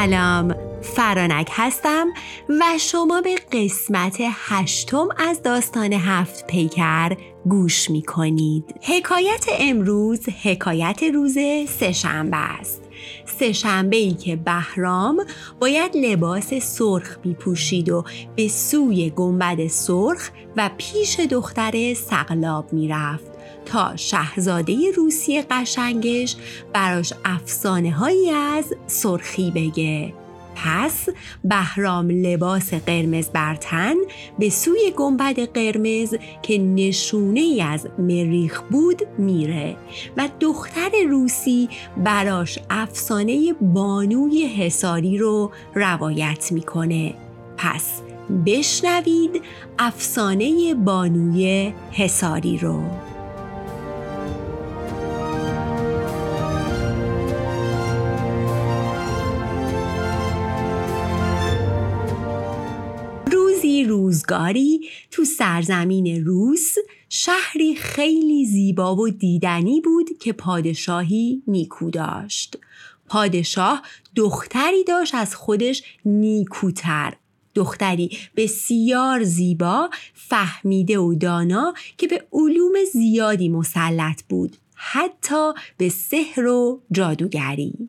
سلام. فرانک هستم و شما به قسمت هشتم از داستان هفت پیکر گوش می کنید حکایت امروز حکایت روز سهشنبه است. سهشنبه ای که بهرام باید لباس سرخ پوشید و به سوی گنبد سرخ و پیش دختر سقلاب می‌رفت. تا شهزاده روسی قشنگش براش افسانه هایی از سرخی بگه. پس بهرام لباس قرمز برتن به سوی گنبد قرمز که نشونه ای از مریخ بود میره و دختر روسی براش افسانه بانوی حساری رو روایت می‌کنه. پس بشنوید افسانه بانوی حساری رو. روزگاری تو سرزمین روس شهری خیلی زیبا و دیدنی بود که پادشاهی نیکو داشت. پادشاه دختری داشت از خودش نیکوتر. دختری بسیار زیبا فهمیده و دانا که به علوم زیادی مسلط بود حتی به سحر و جادوگری.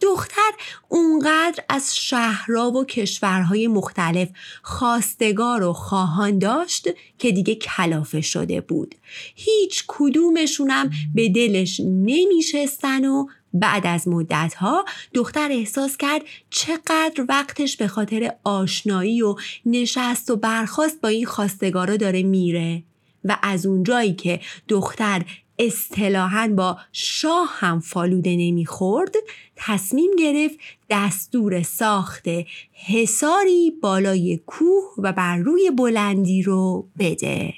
دختر اونقدر از شهرها و کشورهای مختلف خواستگار و خواهان داشت که دیگه کلافه شده بود. هیچ کدومشونم به دلش نمیشستن و بعد از مدتها دختر احساس کرد چقدر وقتش به خاطر آشنایی و نشست و برخواست با این خواستگارا داره میره. و از اونجایی که دختر اصطلاحا با شاه هم فالوده نمی‌خورد تصمیم گرفت دستور ساخت حساری بالای کوه و بر روی بلندی رو بده.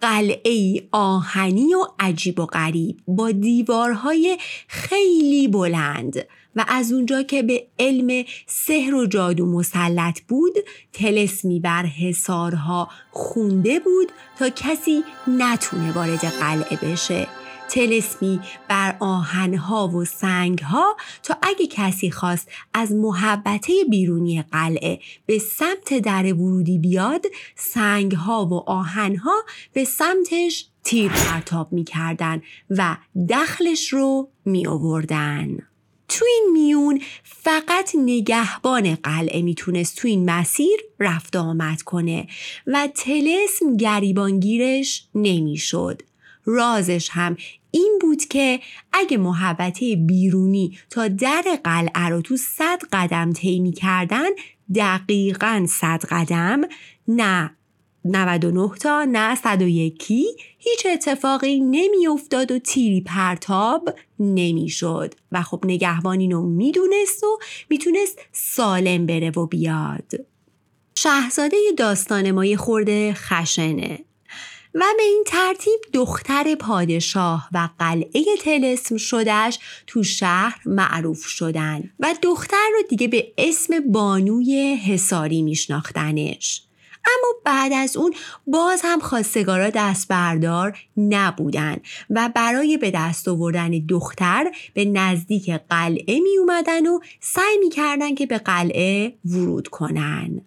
قلعه آهنی و عجیب و غریب با دیوارهای خیلی بلند. و از اونجا که به علم سحر و جادو مسلط بود تلسمی بر حسارها خونده بود تا کسی نتونه وارد قلعه بشه تلسمی بر آهنها و سنگها تا اگه کسی خواست از محبته بیرونی قلعه به سمت در ورودی بیاد سنگها و آهنها به سمتش تیر پرتاب می‌کردن و دخلش رو می آوردن. تو این میون فقط نگهبان قلعه می‌تونست تو این مسیر رفت آمد کنه و تلسم گریبانگیرش نمی‌شد. رازش هم این بود که اگه محبته بیرونی تا در قلعه رو تو صد قدم طی کردن دقیقا صد قدم نه 99 تا نه 101 هیچ اتفاقی نمیافتاد و تیری پرتاب نمی‌شد. و خب نگهبان اینو می‌دونست و می‌تونست سالم بره و بیاد. شهزاده داستان ما خورده خشنه و به این ترتیب دختر پادشاه و قلعه تلسم شدهش تو شهر معروف شدن و دختر رو دیگه به اسم بانوی حساری میشناختنش. اما بعد از اون باز هم خواستگارا دست بردار نبودن و برای به دست آوردن دختر به نزدیک قلعه می اومدن و سعی می کردن که به قلعه ورود کنن.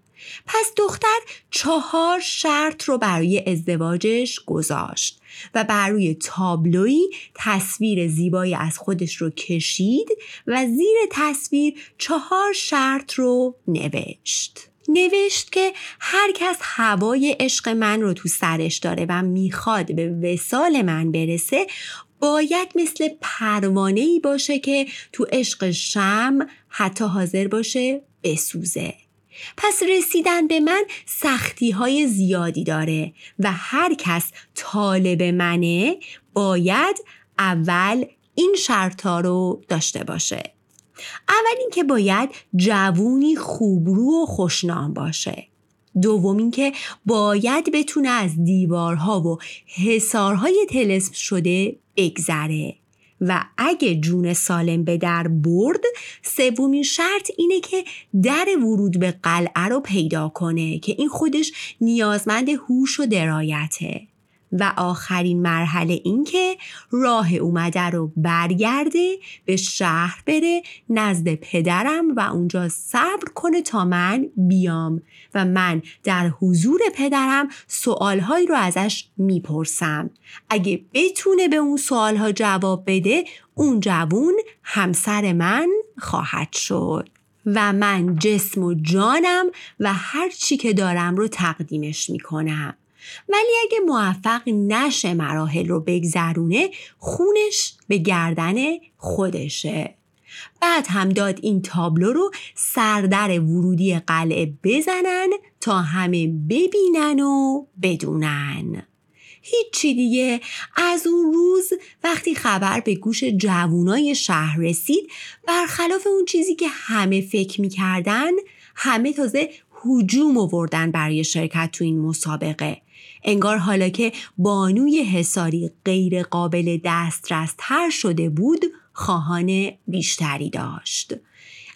پس دختر چهار شرط رو برای ازدواجش گذاشت و بر روی تابلوی تصویر زیبایی از خودش رو کشید و زیر تصویر چهار شرط رو نوشت. نوشت که هر کس هوای عشق من رو تو سرش داره و می‌خواد به وسال من برسه باید مثل پروانه ای باشه که تو عشق شم حتی حاضر باشه بسوزه. پس رسیدن به من سختی های زیادی داره و هر کس طالب منه باید اول این شرطا رو داشته باشه. اول اینکه باید جوونی خوبرو و خوشنام باشه. دوم اینکه باید بتونه از دیوارها و حسارهای تلسم شده بگذره. و اگه جون سالم به در برد سومین شرط اینه که در ورود به قلعه رو پیدا کنه که این خودش نیازمند هوش و درایته. و آخرین مرحله این که راه اومده رو برگرده به شهر بره نزد پدرم و اونجا صبر کنه تا من بیام و من در حضور پدرم سوالهایی رو ازش می‌پرسم. اگه بتونه به اون سوالها جواب بده اون جوون همسر من خواهد شد. و من جسم و جانم و هر چی که دارم رو تقدیمش می‌کنم. ولی اگه موفق نشه مراحل رو بگذرونه خونش به گردن خودشه. بعد هم داد این تابلو رو سردر ورودی قلعه بزنن تا همه ببینن و بدونن. هیچی دیگه. از اون روز وقتی خبر به گوش جوونای شهر رسید برخلاف اون چیزی که همه فکر می‌کردن همه تازه هجوم آوردن برای شرکت تو این مسابقه. انگار حالا که بانوی حساری غیر قابل دسترس تر شده بود خواهان بیشتری داشت.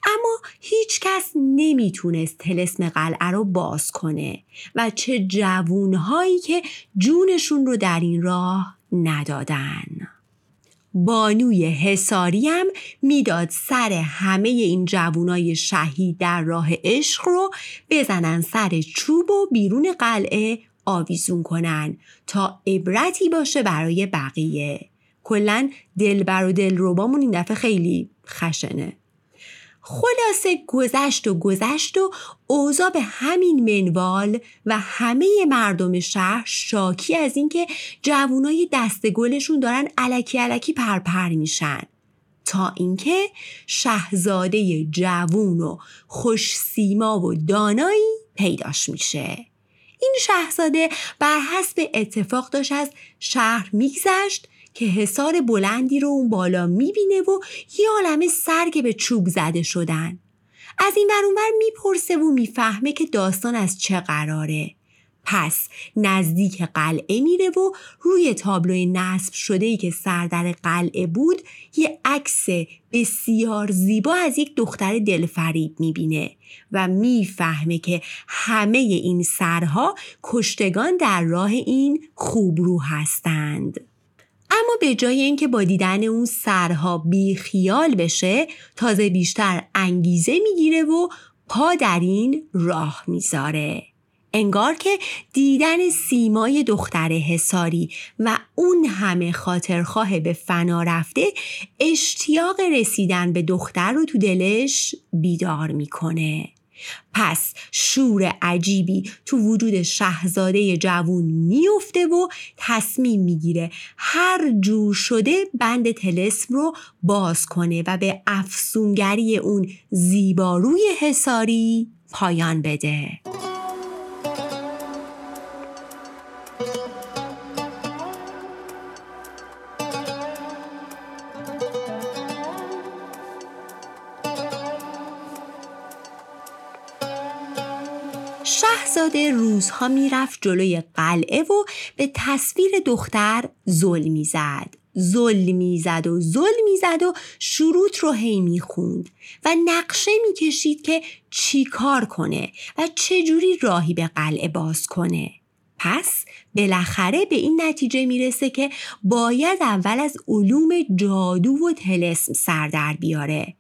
اما هیچ کس نمی‌تونست تلسم قلعه رو باز کنه و چه جوونهایی که جونشون رو در این راه ندادن. بانوی حساری هم می‌داد سر همه این جوونای شهید در راه عشق رو بزنن سر چوب و بیرون قلعه آویزون کنن تا عبرتی باشه برای بقیه. کلا دلبر و دلربامون این دفعه خیلی خشنه. خلاصه گذشت و گذشت و اوضاع به همین منوال و همه مردم شهر شاکی از اینکه جوونای دست گلشون دارن علکی علکی پرپر میشن. تا اینکه شهزاده جوون و خوش سیما و دانایی پیداش میشه. این شهزاده بر حسب اتفاق داشت از شهر میگذشت که حصار بلندی رو اون بالا می‌بینه و یه عالمه سر که به چوب زده شدن. از این ور اونور می‌پرسه و می‌فهمه که داستان از چه قراره. پس نزدیک قلعه میره و روی تابلوی نصب شده ای که سردر قلعه بود یه عکس بسیار زیبا از یک دختر دلفریب می‌بینه و می‌فهمه که همه این سرها کشتگان در راه این خوبرو هستند. اما به جای اینکه با دیدن اون سرها بیخیال بشه تازه بیشتر انگیزه می‌گیره و پا در این راه می‌ذاره انگار که دیدن سیمای دختر حساری و اون همه خاطرخواه به فنا رفته اشتیاق رسیدن به دختر رو تو دلش بیدار می‌کنه. پس شور عجیبی تو وجود شهزاده جوون میفته و تصمیم می‌گیره هر جور شده بند تلسم رو باز کنه و به افسونگری اون زیباروی حساری پایان بده. شاهزاده روزها می‌رفت جلوی قلعه و به تصویر دختر ظلم می‌زد. ظلم می‌زد و ظلم می‌زد و شروط رو هی می‌خوند و نقشه می‌کشید که چی کار کنه و چجوری راهی به قلعه باز کنه. پس بالاخره به این نتیجه می‌رسه که باید اول از علوم جادو و تلسم سر در بیاره.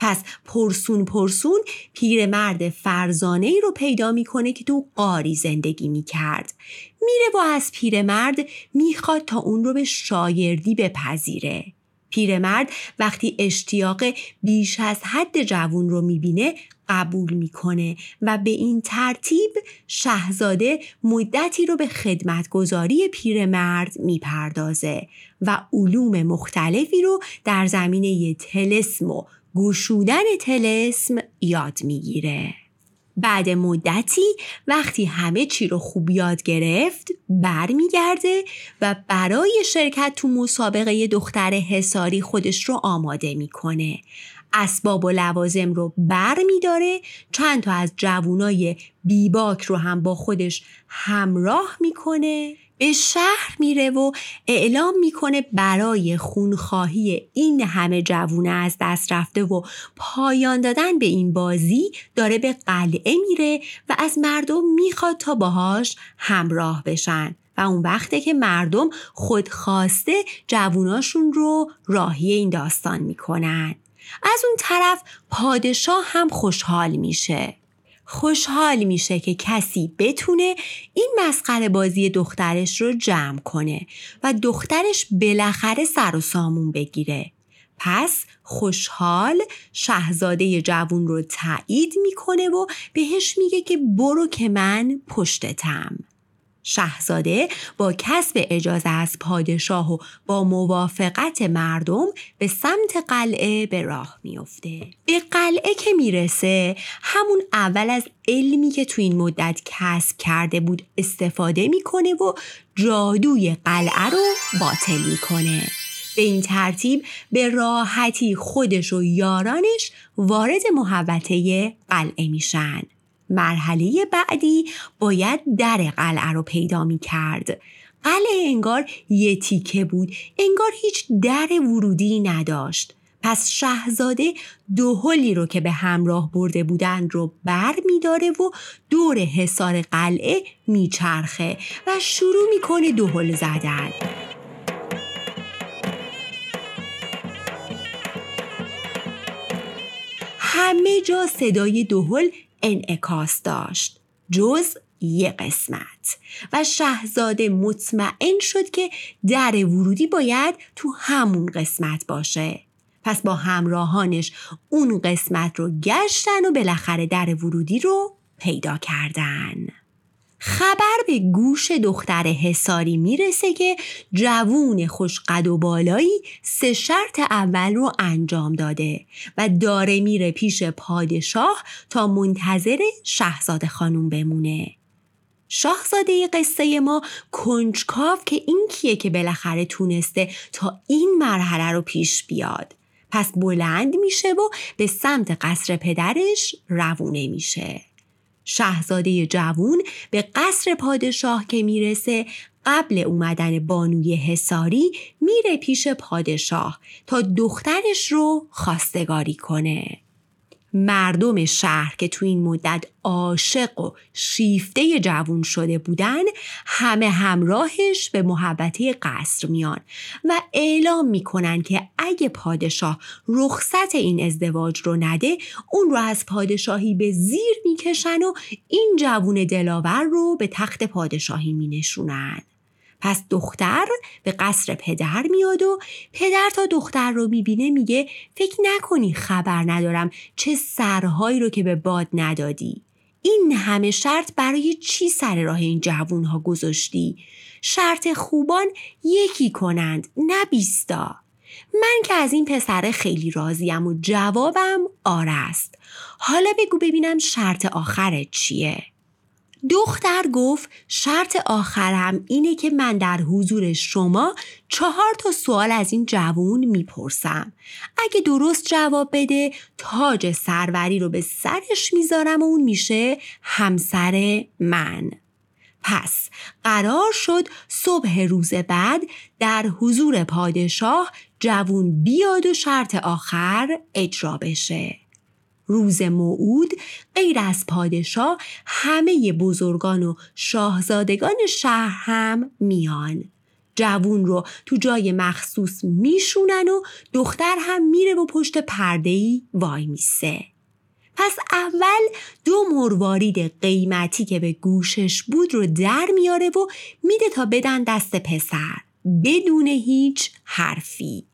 پس پرسون پرسون پیرمرد فرزانه ای رو پیدا می‌کنه که تو قاری زندگی می‌کرد. میره و از پیرمرد می‌خواد تا اون رو به شایردی بپذیره. پیرمرد وقتی اشتیاق بیش از حد جوون رو می‌بینه قبول می‌کنه و به این ترتیب شهزاده مدتی رو به خدمتگذاری پیرمرد می‌پردازه و علوم مختلفی رو در زمینه تلسم و گشودن تلسم یاد می‌گیره. بعد مدتی وقتی همه چی رو خوب یاد گرفت برمیگرده و برای شرکت تو مسابقه دختر حساری خودش رو آماده می‌کنه اسباب و لوازم رو بر میداره چند تا از جوونای بیباک رو هم با خودش همراه می‌کنه به شهر میره و اعلام می‌کنه برای خونخواهی این همه جوونه از دست رفته و پایان دادن به این بازی داره به قلعه میره و از مردم می‌خواد تا باهاش همراه بشن. و اون وقته که مردم خودخواسته جووناشون رو راهی این داستان می‌کنن. از اون طرف پادشاه هم خوشحال میشه. خوشحال میشه که کسی بتونه این مسخره بازی دخترش رو جمع کنه و دخترش بالاخره سر و سامون بگیره. پس خوشحال شهزاده جوون رو تایید می‌کنه و بهش میگه که برو که من پشتتم. شهزاده با کسب اجازه از پادشاه و با موافقت مردم به سمت قلعه به راه میفته. به قلعه که می‌رسه همون اول از علمی که تو این مدت کسب کرده بود استفاده می‌کنه و جادوی قلعه رو باطل می‌کنه. به این ترتیب به راحتی خودش و یارانش وارد محوطه قلعه میشن. مرحله بعدی باید در قلعه رو پیدا می کرد. قلعه انگار یه تیکه بود انگار هیچ در ورودی نداشت پس شهزاده هلی رو که به همراه برده بودن رو بر می داره و دور حصار قلعه میچرخه و شروع می‌کنه هل زدن همه جا صدای دهل انعکاس داشت. جز یه قسمت. و شهزاده مطمئن شد که در ورودی باید تو همون قسمت باشه. پس با همراهانش اون قسمت رو گشتن و بالاخره در ورودی رو پیدا کردن. خبر به گوش دختر حساری می‌رسه که جوون خوشقد و بالایی سه شرط اول رو انجام داده و داره میره پیش پادشاه تا منتظر شهزاده خانوم بمونه. شاهزاده قصه ما کنجکاو که این کیه که بالاخره تونسته تا این مرحله رو پیش بیاد. پس بلند میشه و به سمت قصر پدرش روونه میشه. شهزاده جوون به قصر پادشاه که می‌رسه قبل اومدن بانوی حساری میره پیش پادشاه تا دخترش رو خواستگاری کنه. مردم شهر که تو این مدت عاشق و شیفته جوون شده بودن همه همراهش به محبته قصر میان و اعلام می‌کنن که اگه پادشاه رخصت این ازدواج رو نده اون رو از پادشاهی به زیر می‌کشن و این جوون دلاور رو به تخت پادشاهی مینشونن. پس دختر به قصر پدر میاد و پدر تا دختر رو می‌بینه میگه فکر نکنی خبر ندارم چه سرهایی رو که به باد ندادی این همه شرط برای چی سر راه این جوون ها گذاشتی؟ شرط خوبان یکی کنند نه بیستا من که از این پسر خیلی راضیم و جوابم آره است حالا بگو ببینم شرط آخرت چیه؟ دختر گفت شرط آخرم اینه که من در حضور شما چهار تا سوال از این جوون می‌پرسم. اگه درست جواب بده تاج سروری رو به سرش می‌ذارم و اون میشه همسر من. پس قرار شد صبح روز بعد در حضور پادشاه جوون بیاد و شرط آخر اجرا بشه. روز موعود غیر از پادشاه همه بزرگان و شاهزادگان شهر هم میان. جوون رو تو جای مخصوص میشونن و دختر هم میره و پشت پردهی وای میسه. پس اول دو مروارید قیمتی که به گوشش بود رو در میاره و میده تا بدن دست پسر بدون هیچ حرفی.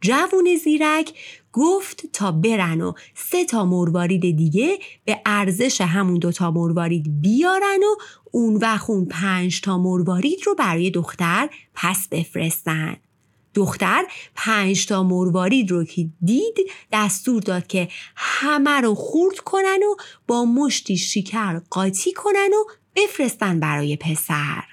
جوون زیرک گفت تا برن و سه تا مروارید دیگه به ارزش همون دوتا مروارید بیارن و اون وقت اون پنج تا مروارید رو برای دختر پس بفرستن. دختر پنج تا مروارید رو که دید دستور داد که همه رو خورد کنن و با مشتی شکر قاطی کنن و بفرستن برای پسر.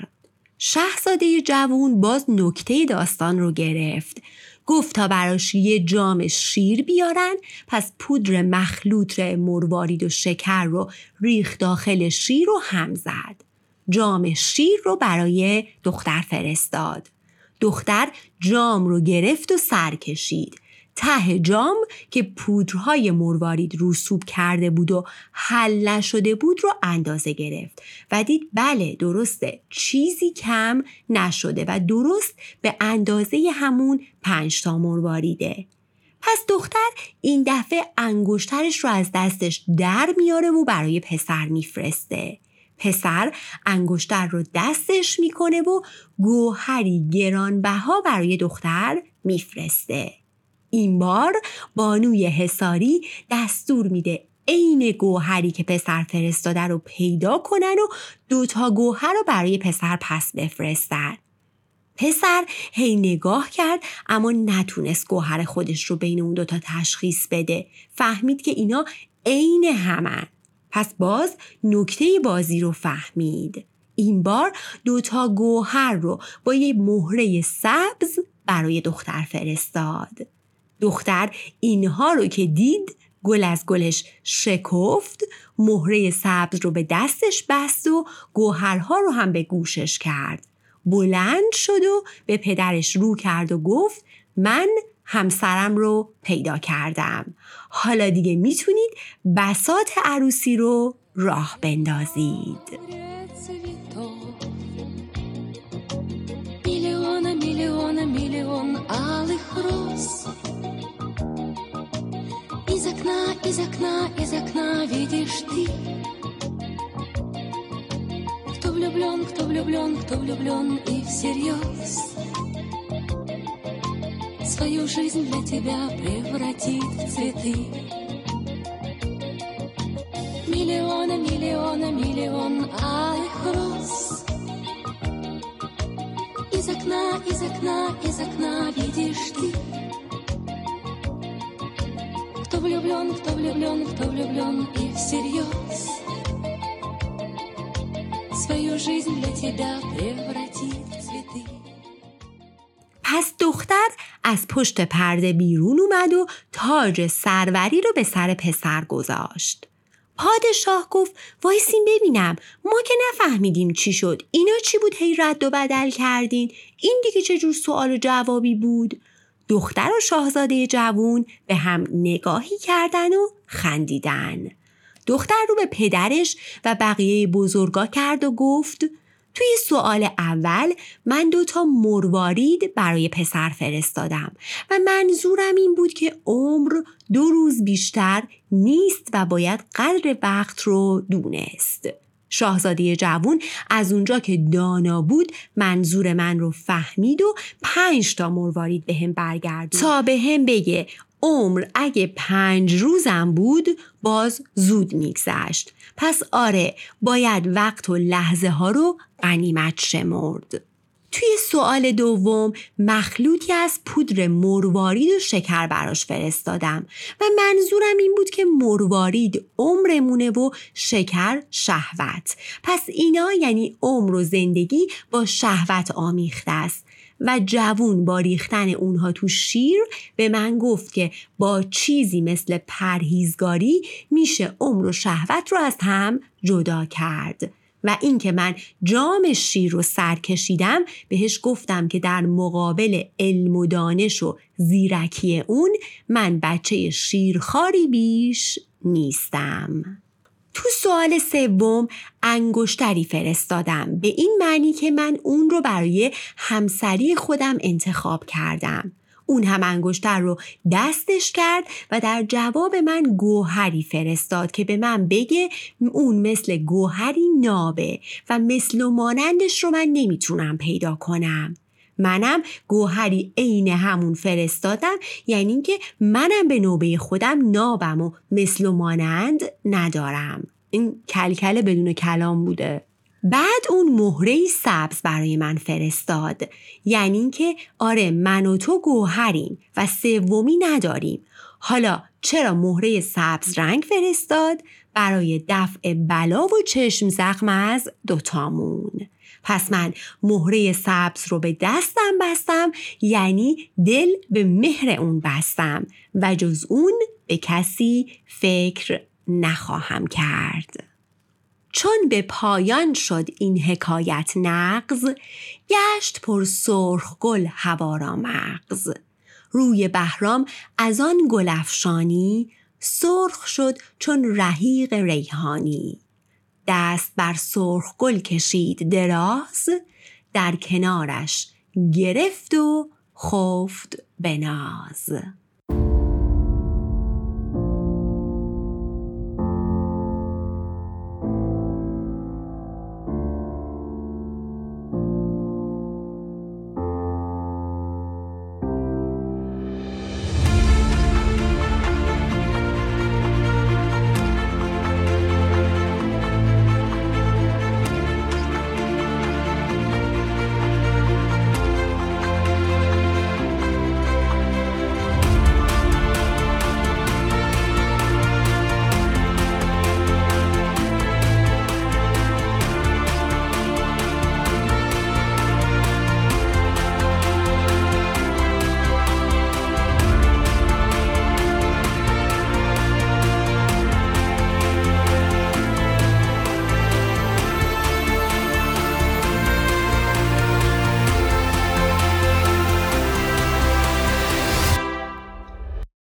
شهزاده جوون باز نکته داستان رو گرفت گفت تا براش یه جام شیر بیارن پس پودر مخلوط مروارید و شکر رو ریخ داخل شیر رو هم زد. جام شیر رو برای دختر فرستاد. دختر جام رو گرفت و سر کشید. ته جام که پودرهای مروارید رسوب کرده بود و حل نشده بود رو اندازه گرفت. و دید بله درسته. چیزی کم نشده و درست به اندازه همون پنج تا مرواریده پس دختر این دفعه انگشترش رو از دستش در میاره و برای پسر میفرسته. پسر انگشتر رو دستش می‌کنه و گوهری گرانبها برای دختر میفرسته. این بار بانوی حساری دستور میده عین گوهری که پسر فرستاده رو پیدا کنن و دوتا گوهر رو برای پسر پس بفرستن. پسر هی نگاه کرد اما نتونست گوهر خودش رو بین اون دوتا تشخیص بده. فهمید که اینا عین همن. پس باز نکته بازی رو فهمید. این بار دوتا گوهر رو با یه مهره سبز برای دختر فرستاد. دختر اینها رو که دید گل از گلش شکفت مهره سبز رو به دستش بست و گوهرها رو هم به گوشش کرد. بلند شد و به پدرش رو کرد و گفت من همسرم رو پیدا کردم. حالا دیگه می‌تونید بسات عروسی رو راه بندازید. میلیون میلیون окна, из окна, из окна видишь ты. Кто влюблен, кто влюблен, кто влюблен и всерьез Свою жизнь для тебя превратит в цветы. Миллиона, миллиона, миллион алых роз. Из окна, из окна, из окна видишь ты. влюблен, кто влюблен, кто влюблен и всерьез Свою жизнь для тебя превратит в цветы پس دختر از پشت پرده بیرون اومد و تاج سروری رو به سر پسر گذاشت. پادشاه گفت وایسین ببینم ما که نفهمیدیم چی شد اینا چی بود هی رد و بدل کردین این دیگه چه جور سوال و جوابی بود دختر و شاهزاده جوون به هم نگاهی کردن و خندیدن. دختر رو به پدرش و بقیه بزرگا کرد و گفت توی سوال اول من دوتا مروارید برای پسر فرستادم و منظورم این بود که عمر دو روز بیشتر نیست و باید قدر وقت رو دونست. شاهزاده جوون از اونجا که دانا بود منظور من رو فهمید و پنج تا مروارید به هم برگردون. تا به هم بگه عمر اگه پنج روزم بود باز زود میگذشت. پس آره باید وقت و لحظه ها رو غنیمت شمرد. توی سوال دوم مخلوطی از پودر مروارید و شکر براش فرستادم و منظورم این بود که مروارید عمرمونه و شکر شهوت. پس اینا یعنی عمر و زندگی با شهوت آمیخته است و جوون با ریختن اونها تو شیر به من گفت که با چیزی مثل پرهیزگاری میشه عمر و شهوت رو از هم جدا کرد. و اینکه من جام شیر رو سر کشیدم بهش گفتم که در مقابل علم و دانش و زیرکی اون من بچه شیرخاری بیش نیستم. تو سوال سوم انگشتری فرستادم. به این معنی که من اون رو برای همسری خودم انتخاب کردم. اون هم انگشتر رو دستش کرد و در جواب من گوهری فرستاد که به من بگه اون مثل گوهری نابه و مثل و مانندش رو من نمی‌تونم پیدا کنم. منم گوهری عین همون فرستادم یعنی که منم به نوبه خودم نابم و مثل و مانند ندارم. این کلکل بدون کلام بوده. بعد اون مهره سبز برای من فرستاد. یعنی که آره من و تو گوهریم و سومی نداریم. حالا چرا مهره سبز رنگ فرستاد؟ برای دفع بلا و چشم زخم از دوتامون. پس من مهره سبز رو به دستم بستم یعنی دل به مهر اون بستم و جز اون به کسی فکر نخواهم کرد. چون به پایان شد این حکایت نقض گشت پر سرخ گل هوارا مغز. روی بهرام از آن گلفشانی سرخ شد چون رحیق ریحانی. دست بر سرخ گل کشید دراز در کنارش گرفت و خفت به ناز.